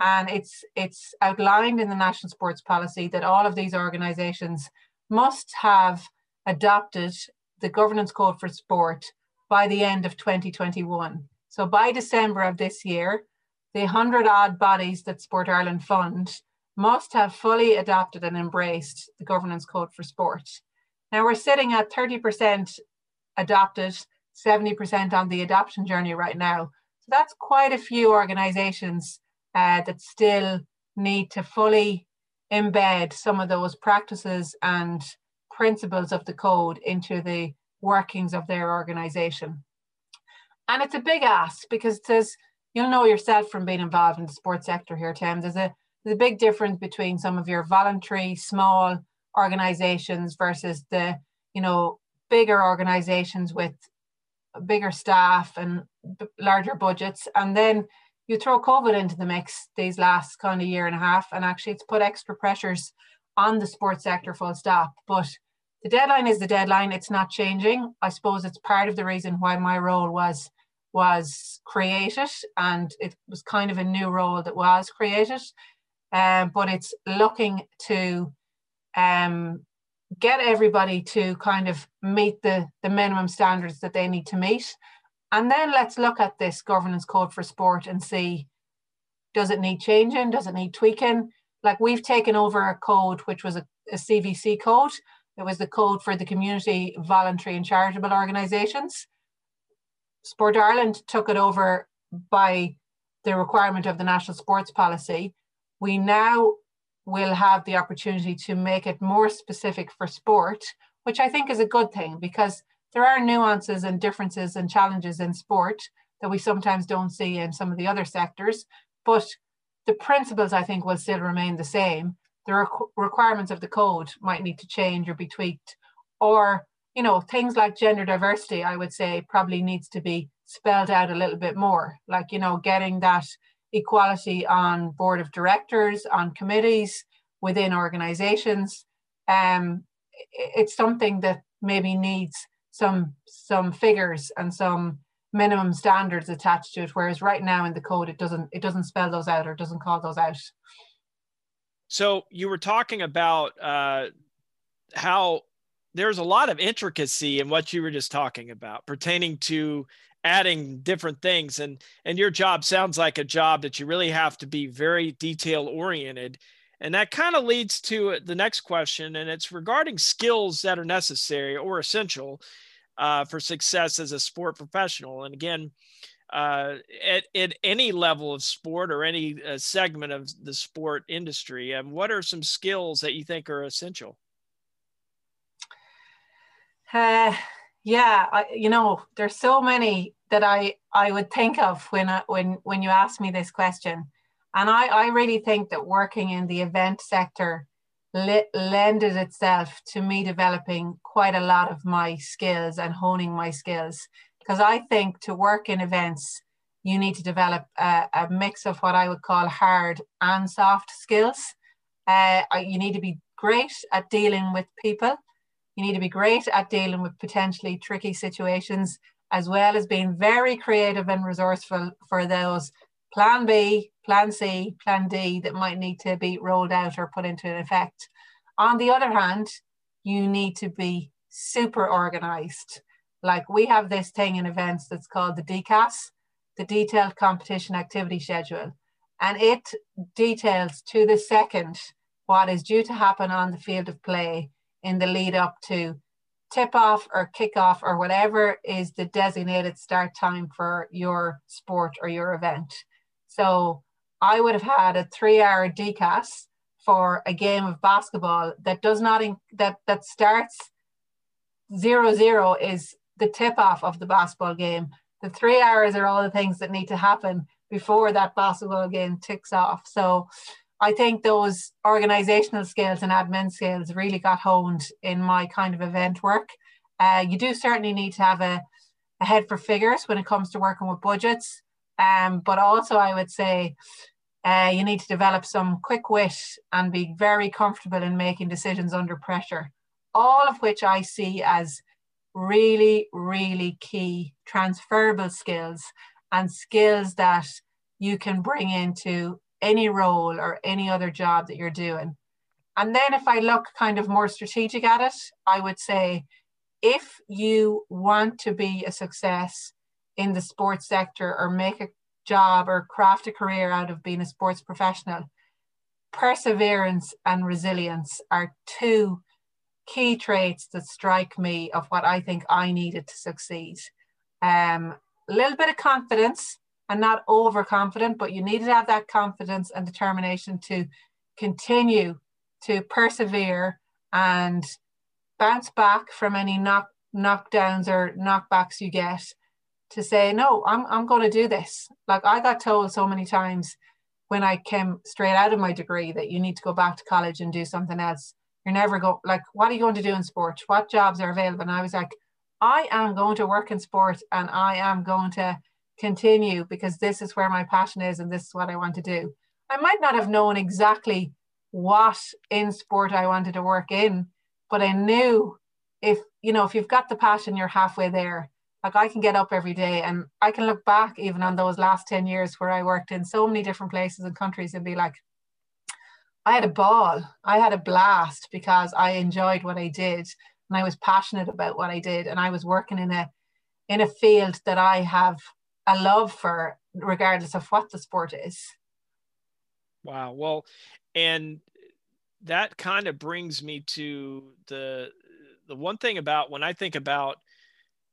And it's it's outlined in the national sports policy that all of these organizations must have adopted the governance code for sport by the end of 2021 so by december of this year the 100 odd bodies that sport ireland fund must have fully adopted and embraced the governance code for sport. Now we're sitting at 30% adopted 70% on the adoption journey right now. So that's quite a few organizations uh, that still need to fully embed some of those practices and principles of the code into the workings of their organization. And it's a big ask because there's, you'll know yourself from being involved in the sports sector here, Tim, there's a, there's a big difference between some of your voluntary small organizations versus the, you know, bigger organizations with bigger staff and b- larger budgets. And then you throw COVID into the mix these last kind of year and a half, and actually it's put extra pressures on the sports sector full stop. But the deadline is the deadline, it's not changing. I suppose it's part of the reason why my role was was created and it was kind of a new role that was created. Um, but it's looking to um, get everybody to kind of meet the, the minimum standards that they need to meet. And then let's look at this governance code for sport and see does it need changing? Does it need tweaking? Like we've taken over a code which was a, a CVC code. It was the code for the community, voluntary, and charitable organisations. Sport Ireland took it over by the requirement of the national sports policy. We now will have the opportunity to make it more specific for sport, which I think is a good thing because there are nuances and differences and challenges in sport that we sometimes don't see in some of the other sectors. But the principles, I think, will still remain the same. The requ- requirements of the code might need to change or be tweaked. Or, you know, things like gender diversity, I would say, probably needs to be spelled out a little bit more. Like, you know, getting that equality on board of directors, on committees, within organizations. Um, it's something that maybe needs some some figures and some minimum standards attached to it whereas right now in the code it doesn't it doesn't spell those out or doesn't call those out so you were talking about uh, how there's a lot of intricacy in what you were just talking about pertaining to adding different things. And and your job sounds like a job that you really have to be very detail oriented. And that kind of leads to the next question and it's regarding skills that are necessary or essential uh, for success as a sport professional. And again uh, at, at any level of sport or any uh, segment of the sport industry and what are some skills that you think are essential? Uh, yeah I, you know there's so many that I I would think of when I, when when you ask me this question, and I I really think that working in the event sector le- lended itself to me developing quite a lot of my skills and honing my skills because I think to work in events you need to develop a, a mix of what I would call hard and soft skills. Uh, you need to be great at dealing with people. You need to be great at dealing with potentially tricky situations as well as being very creative and resourceful for those plan B, plan C, plan D that might need to be rolled out or put into effect. On the other hand, you need to be super organized. Like we have this thing in events that's called the DCAS, the Detailed Competition Activity Schedule. And it details to the second what is due to happen on the field of play in the lead up to tip off or kick off or whatever is the designated start time for your sport or your event. So I would have had a three hour DCAS for a game of basketball that does not, in, that, that starts zero zero is the tip off of the basketball game. The three hours are all the things that need to happen before that basketball game ticks off. So I think those organizational skills and admin skills really got honed in my kind of event work. Uh, you do certainly need to have a, a head for figures when it comes to working with budgets. Um, but also, I would say uh, you need to develop some quick wit and be very comfortable in making decisions under pressure, all of which I see as really, really key transferable skills and skills that you can bring into any role or any other job that you're doing. And then if I look kind of more strategic at it, I would say if you want to be a success in the sports sector or make a job or craft a career out of being a sports professional, perseverance and resilience are two key traits that strike me of what I think I needed to succeed. Um, a little bit of confidence, and not overconfident, but you need to have that confidence and determination to continue to persevere and bounce back from any knock knockdowns or knockbacks you get to say no i'm, I'm going to do this. Like i got told so many times when i came straight out of my degree that you need to go back to college and do something else. You're never going, like what are you going to do in sport what jobs are available? And i was like I am going to work in sport and I am going to continue because this is where my passion is and this is what I want to do. I might not have known exactly what in sport I wanted to work in, but I knew if you know if you've got the passion, you're halfway there. Like I can get up every day and I can look back even on those last 10 years where I worked in so many different places and countries and be like, I had a ball. I had a blast because I enjoyed what I did and I was passionate about what I did and I was working in a in a field that I have a love for regardless of what the sport is. Wow. Well, and that kind of brings me to the the one thing about when I think about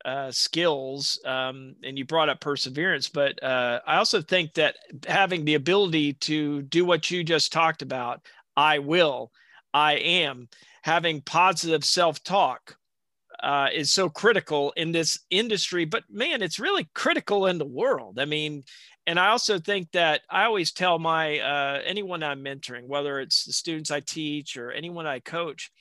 uh, skills, um, and you brought up perseverance, but uh, I also think that having the ability to do what you just talked about, I will, I am, having positive self talk uh, is so critical in this industry. But man, it's really critical in the world. I mean, and I also think that I always tell my uh, anyone I'm mentoring, whether it's the students I teach or anyone I coach,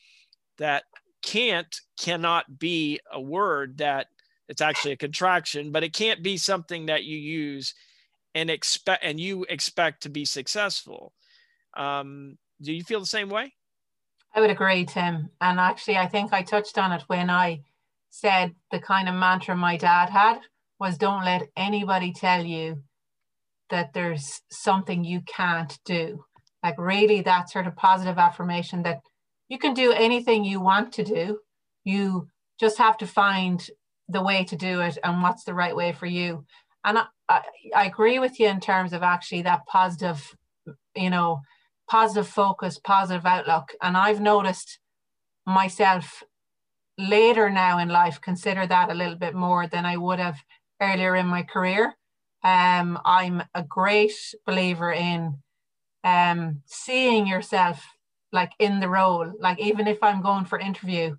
that can't cannot be a word that it's actually a contraction, but it can't be something that you use and expect and you expect to be successful. Um, do you feel the same way? I would agree, Tim. And actually, I think I touched on it when I said the kind of mantra my dad had was don't let anybody tell you that there's something you can't do. Like, really, that sort of positive affirmation that you can do anything you want to do. You just have to find the way to do it and what's the right way for you. And I, I, I agree with you in terms of actually that positive, you know, positive focus, positive outlook. And I've noticed myself later now in life consider that a little bit more than I would have earlier in my career. Um, I'm a great believer in um, seeing yourself like in the role. Like even if I'm going for interview,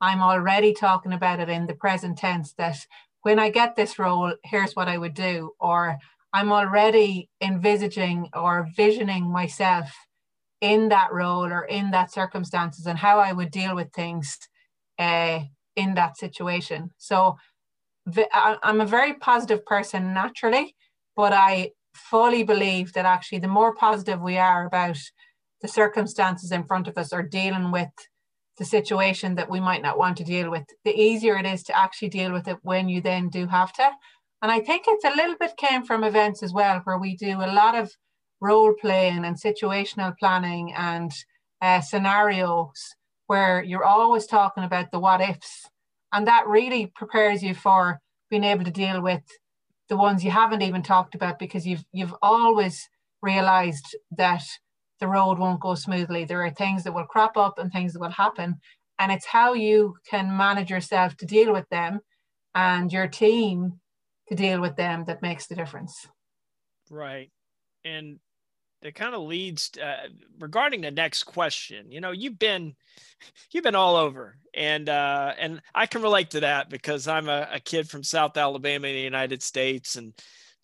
I'm already talking about it in the present tense that when I get this role, here's what I would do. Or I'm already envisaging or visioning myself in that role or in that circumstances and how I would deal with things uh, in that situation. So I'm a very positive person naturally, but I fully believe that actually the more positive we are about the circumstances in front of us or dealing with the situation that we might not want to deal with, the easier it is to actually deal with it when you then do have to. And I think it's a little bit came from events as well, where we do a lot of role playing and situational planning and uh, scenarios where you're always talking about the what ifs. And that really prepares you for being able to deal with the ones you haven't even talked about because you've you've always realized that the road won't go smoothly. There are things that will crop up and things that will happen. And it's how you can manage yourself to deal with them and your team to deal with them that makes the difference. Right. And that kind of leads uh, regarding the next question you know you've been you've been all over. And uh, and i can relate to that because i'm a, a, kid from south alabama in the united states and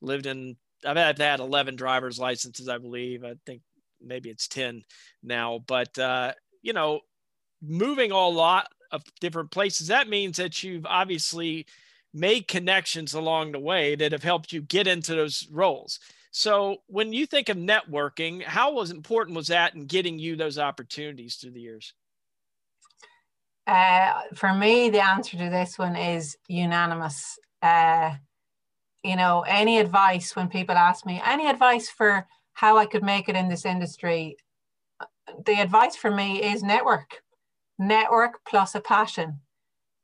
lived in i've had, had 11 driver's licenses i believe. I think maybe it's 10 now. But uh, you know moving a lot of different places that means that you've obviously made connections along the way that have helped you get into those roles so when you think of networking, how was important was that in getting you those opportunities through the years? Uh, for me, the answer to this one is unanimous. Uh, you know, any advice when people ask me, any advice for how I could make it in this industry, the advice for me is network. Network plus a passion.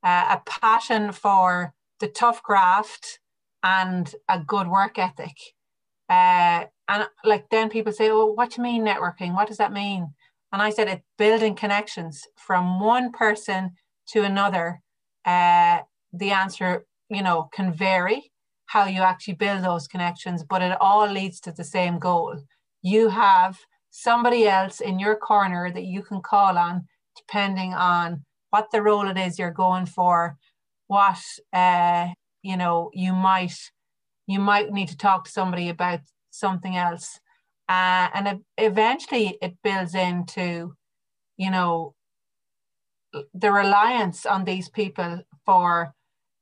Uh, a passion for the tough graft and a good work ethic. Uh, and like then people say, "Oh, what do you mean networking? What does that mean?" And I said, "It's building connections from one person to another." Uh, the answer, you know, can vary how you actually build those connections, but it all leads to the same goal. You have somebody else in your corner that you can call on, depending on what the role it is you're going for, what uh, you know you might you might need to talk to somebody about something else. Uh, and eventually it builds into, you know, the reliance on these people for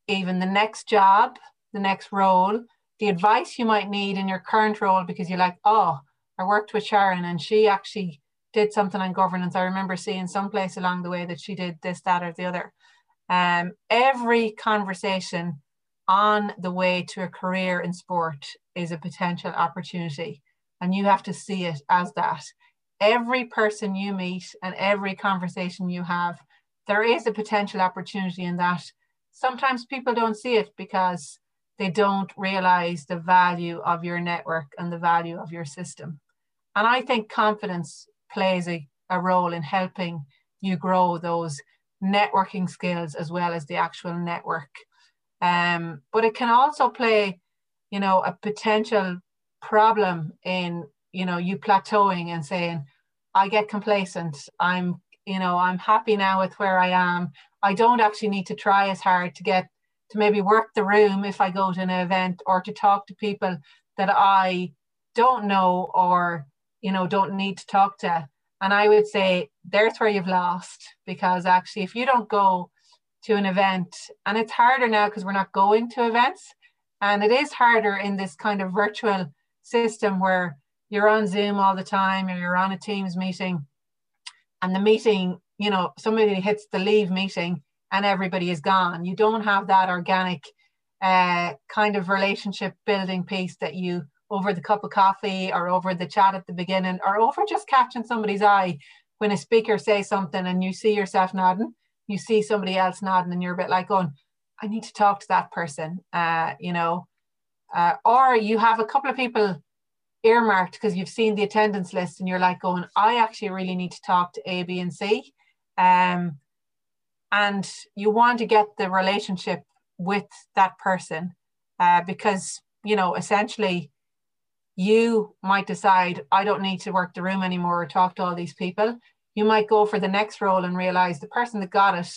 even the next job, the next role, the advice you might need in your current role because you're like, oh, I worked with Sharon and she actually did something on governance. I remember seeing someplace along the way that she did this, that, or the other. Um, every conversation on the way to a career in sport is a potential opportunity, and you have to see it as that. Every person you meet and every conversation you have, there is a potential opportunity in that. Sometimes people don't see it because they don't realize the value of your network and the value of your system. And I think confidence plays a, a role in helping you grow those networking skills as well as the actual network. Um, but it can also play, you know, a potential problem in, you know, you plateauing and saying, I get complacent. I'm, you know, I'm happy now with where I am. I don't actually need to try as hard to get to maybe work the room if I go to an event or to talk to people that I don't know or you know don't need to talk to and i would say there's where you've lost because actually if you don't go to an event. And it's harder now because we're not going to events. And it is harder in this kind of virtual system where you're on zoom all the time or you're on a teams meeting. And the meeting you know somebody hits the leave meeting and everybody is gone. You don't have that organic uh, kind of relationship building piece that you over the cup of coffee or over the chat at the beginning or over just catching somebody's eye when a speaker says something and you see yourself nodding, you see somebody else nodding and you're a bit like going, I need to talk to that person, uh, you know, uh, or you have a couple of people earmarked because you've seen the attendance list and you're like going, I actually really need to talk to A, B, and C. Um, and you want to get the relationship with that person uh, because, you know, essentially you might decide, I don't need to work the room anymore or talk to all these people. You might go for the next role and realize the person that got it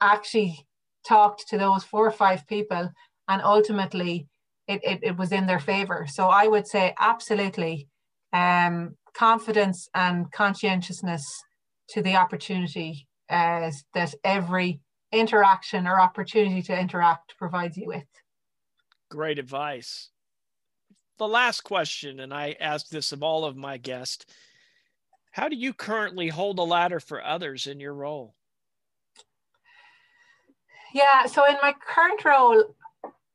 actually talked to those four or five people and ultimately it, it, it was in their favor. So I would say absolutely um, confidence and conscientiousness to the opportunity uh, that every interaction or opportunity to interact provides you with. Great advice the last question, and I ask this of all of my guests How do you currently hold the ladder for others in your role? Yeah, so in my current role,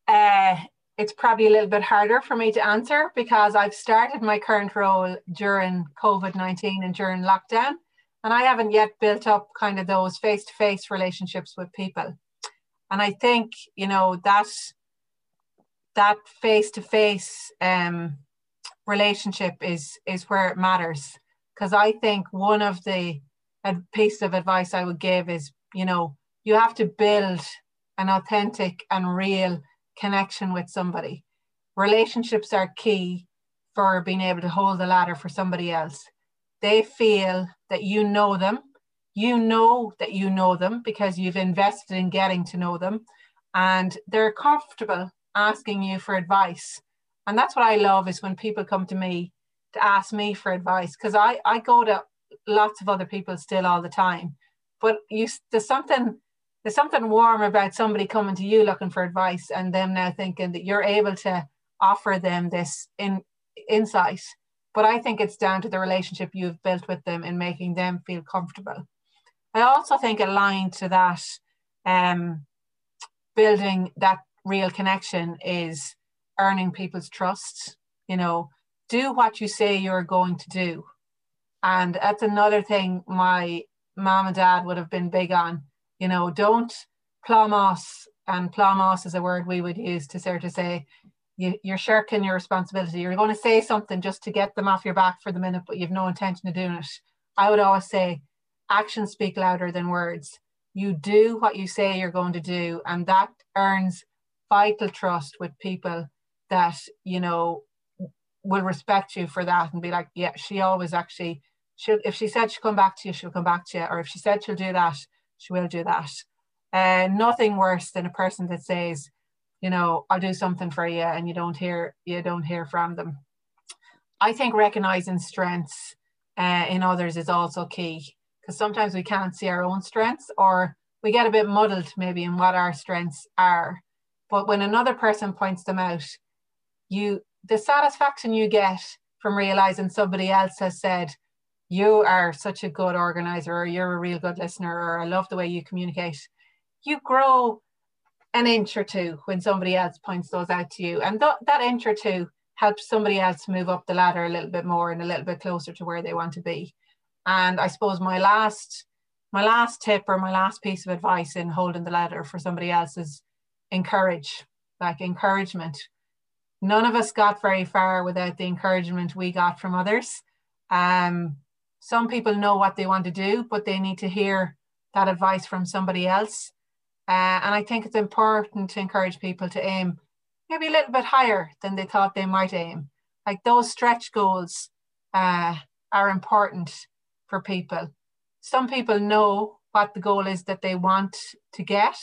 uh, it's probably a little bit harder for me to answer because I've started my current role during COVID 19 and during lockdown, and I haven't yet built up kind of those face to face relationships with people. And I think, you know, that that face to face relationship is is where it matters because I think one of the pieces of advice I would give is you know you have to build an authentic and real connection with somebody. Relationships are key for being able to hold the ladder for somebody else. They feel that you know them. You know that you know them because you've invested in getting to know them and they're comfortable asking you for advice. And that's what I love is when people come to me to ask me for advice because I, I go to lots of other people still all the time. But you there's something there's something warm about somebody coming to you looking for advice and them now thinking that you're able to offer them this in insight. But I think it's down to the relationship you've built with them in making them feel comfortable. I also think aligned to that, um, building that real connection is earning people's trust. You know, do what you say you're going to do. And that's another thing my mom and dad would have been big on. You know, don't plumos, and plumos is a word we would use to sort of say, you, you're shirking your responsibility. You're going to say something just to get them off your back for the minute, but you've no intention of doing it. I would always say, actions speak louder than words. You do what you say you're going to do, and that earns vital trust with people that you know will respect you for that and be like yeah she always actually she'll if she said she'll come back to you she'll come back to you. Or if she said she'll do that she will do that. And uh, nothing worse than a person that says you know i'll do something for you and you don't hear you don't hear from them. I think recognizing strengths uh, in others is also key because sometimes we can't see our own strengths or we get a bit muddled maybe in what our strengths are. But when another person points them out, you the satisfaction you get from realizing somebody else has said, you are such a good organizer, or you're a real good listener, or I love the way you communicate. You grow an inch or two when somebody else points those out to you. And th- that inch or two helps somebody else move up the ladder a little bit more and a little bit closer to where they want to be. And I suppose my last my last tip or my last piece of advice in holding the ladder for somebody else is encourage, like encouragement. None of us got very far without the encouragement we got from others. Um, some people know what they want to do, but they need to hear that advice from somebody else. Uh, and I think it's important to encourage people to aim maybe a little bit higher than they thought they might aim. Like those stretch goals uh, are important for people. Some people know what the goal is that they want to get,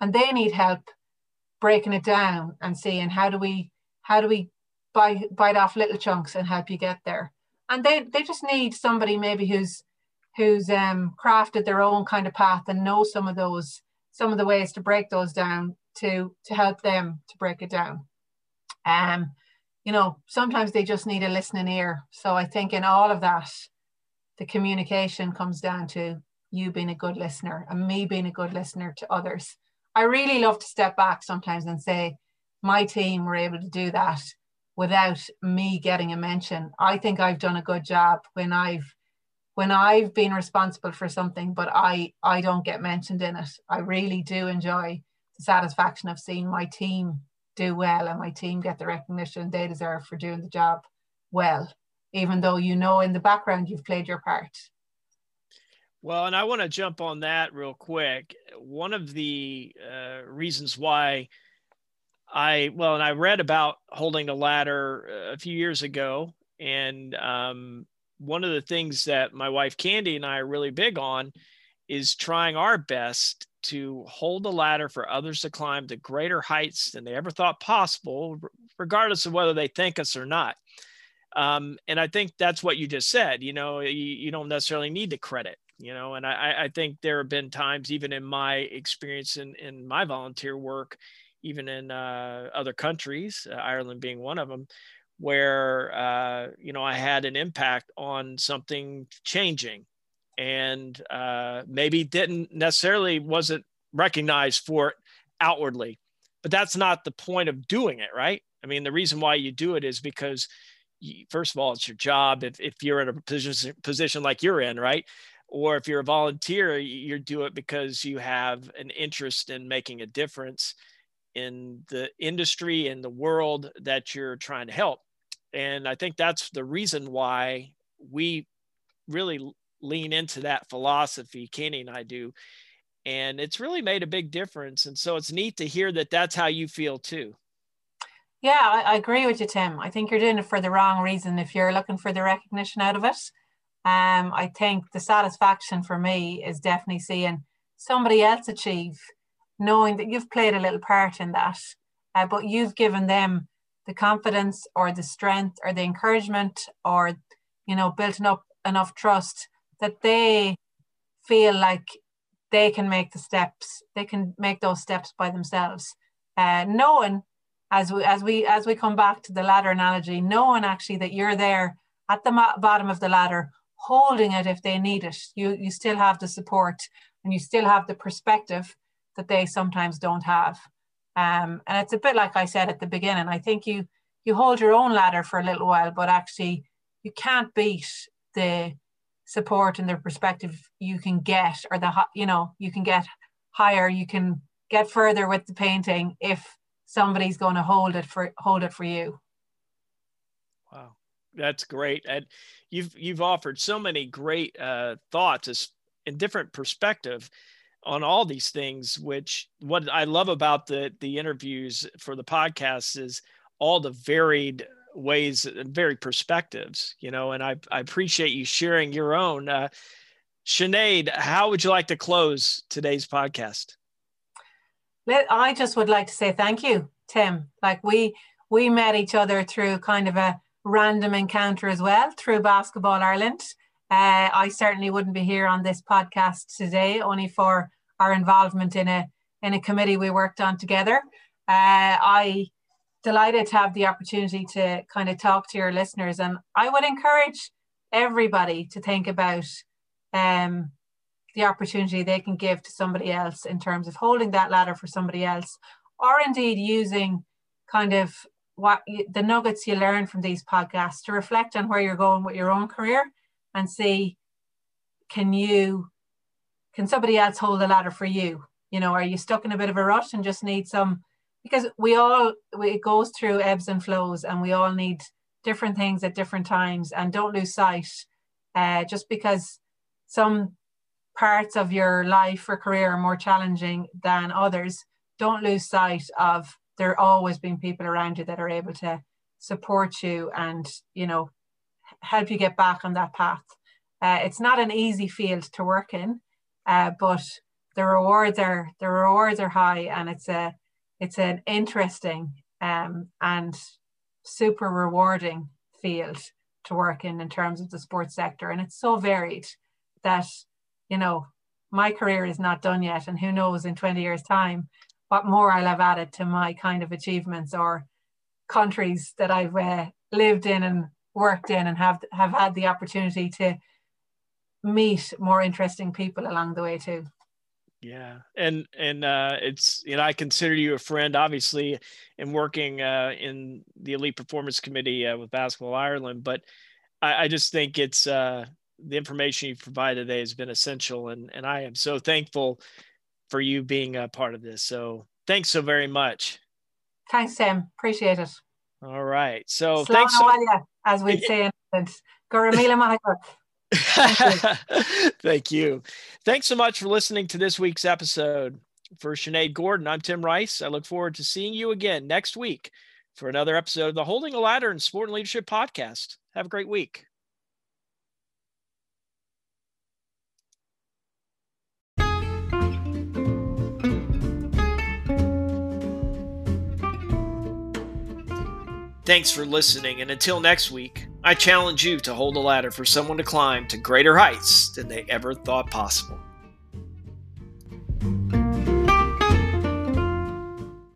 and they need help breaking it down and seeing how do we how do we bite, bite off little chunks and help you get there. And they, they just need somebody maybe who's who's um, crafted their own kind of path and know some of those some of the ways to break those down to to help them to break it down. Um, you know, sometimes they just need a listening ear. So I think in all of that, the communication comes down to you being a good listener and me being a good listener to others. I really love to step back sometimes and say, my team were able to do that without me getting a mention. I think I've done a good job when I've when I've been responsible for something, but I I don't get mentioned in it. I really do enjoy the satisfaction of seeing my team do well and my team get the recognition they deserve for doing the job well, even though you know in the background you've played your part. Well, and I want to jump on that real quick. One of the uh, reasons why I, well, and I read about holding the ladder uh, a few years ago. And um, one of the things that my wife Candy and I are really big on is trying our best to hold the ladder for others to climb to greater heights than they ever thought possible, regardless of whether they thank us or not. Um, and I think that's what you just said. You know, you, you don't necessarily need the credit. You know, and I, I think there have been times, even in my experience in, in my volunteer work, even in uh, other countries, uh, Ireland being one of them, where uh, you know I had an impact on something changing. And uh, maybe didn't necessarily wasn't recognized for it outwardly but that's not the point of doing it right? I mean the reason why you do it is because you, first of all it's your job if, if you're in a position position like you're in right? Or if you're a volunteer you do it because you have an interest in making a difference in the industry and the world that you're trying to help and i think that's the reason why we really lean into that philosophy, Kenny and I do. And it's really made a big difference. And so it's neat to hear that that's how you feel too. Yeah, I, agree with you, Tim. I think you're doing it for the wrong reason if you're looking for the recognition out of it. Um, I think the satisfaction for me is definitely seeing somebody else achieve, knowing that you've played a little part in that, uh, but you've given them the confidence or the strength or the encouragement or, you know, built up enough trust that they feel like they can make the steps they can make those steps by themselves. Uh, knowing as we as we as we come back to the ladder analogy knowing actually that you're there at the bottom of the ladder holding it if they need it. You you still have the support and you still have the perspective that they sometimes don't have. Um, and it's a bit like i said at the beginning i think you you hold your own ladder for a little while but actually you can't beat the support and the perspective you can get or the you know you can get higher. You can get further with the painting if somebody's going to hold it for hold it for you. Wow. That's great. And you've you've offered so many great uh, thoughts in different perspective on all these things which what i love about the the interviews for the podcast is all the varied ways and very perspectives, you know, and I, I appreciate you sharing your own. Uh, Sinead, how would you like to close today's podcast? I just would like to say thank you, Tim. Like we we met each other through kind of a random encounter as well through Basketball Ireland. Uh, I certainly wouldn't be here on this podcast today only for our involvement in a in a committee we worked on together. Uh, I delighted to have the opportunity to kind of talk to your listeners, and I would encourage everybody to think about um, the opportunity they can give to somebody else in terms of holding that ladder for somebody else, or indeed using kind of what you, the nuggets you learn from these podcasts to reflect on where you're going with your own career and see can you can somebody else hold the ladder for you? You know are you stuck in a bit of a rush and just need some because we all it goes through ebbs and flows and we all need different things at different times and don't lose sight uh, just because some parts of your life or career are more challenging than others don't lose sight of there always being people around you that are able to support you and you know help you get back on that path. Uh, it's not an easy field to work in uh, but the rewards are the rewards are high and it's a it's an interesting um, and super rewarding field to work in in terms of the sports sector. And it's so varied that you know my career is not done yet and who knows in 20 years time what more I'll have added to my kind of achievements or countries that I've uh, lived in and worked in and have have had the opportunity to meet more interesting people along the way too. Yeah, and and uh, it's you know I consider you a friend, obviously, in working uh, in the elite performance committee uh, with Basketball Ireland. But I, I just think it's uh, the information you provided today has been essential, and and I am so thankful for you being a part of this. So thanks so very much. Thanks, sam Appreciate it. All right. So Slán thanks. So- as we'd say in. Thank you. Thanks so much for listening to this week's episode. For Sinead Gordon, I'm Tim Rice. I look forward to seeing you again next week for another episode of the Holding a Ladder in Sport and Leadership podcast. Have a great week. Thanks for listening, and until next week, I challenge you to hold a ladder for someone to climb to greater heights than they ever thought possible.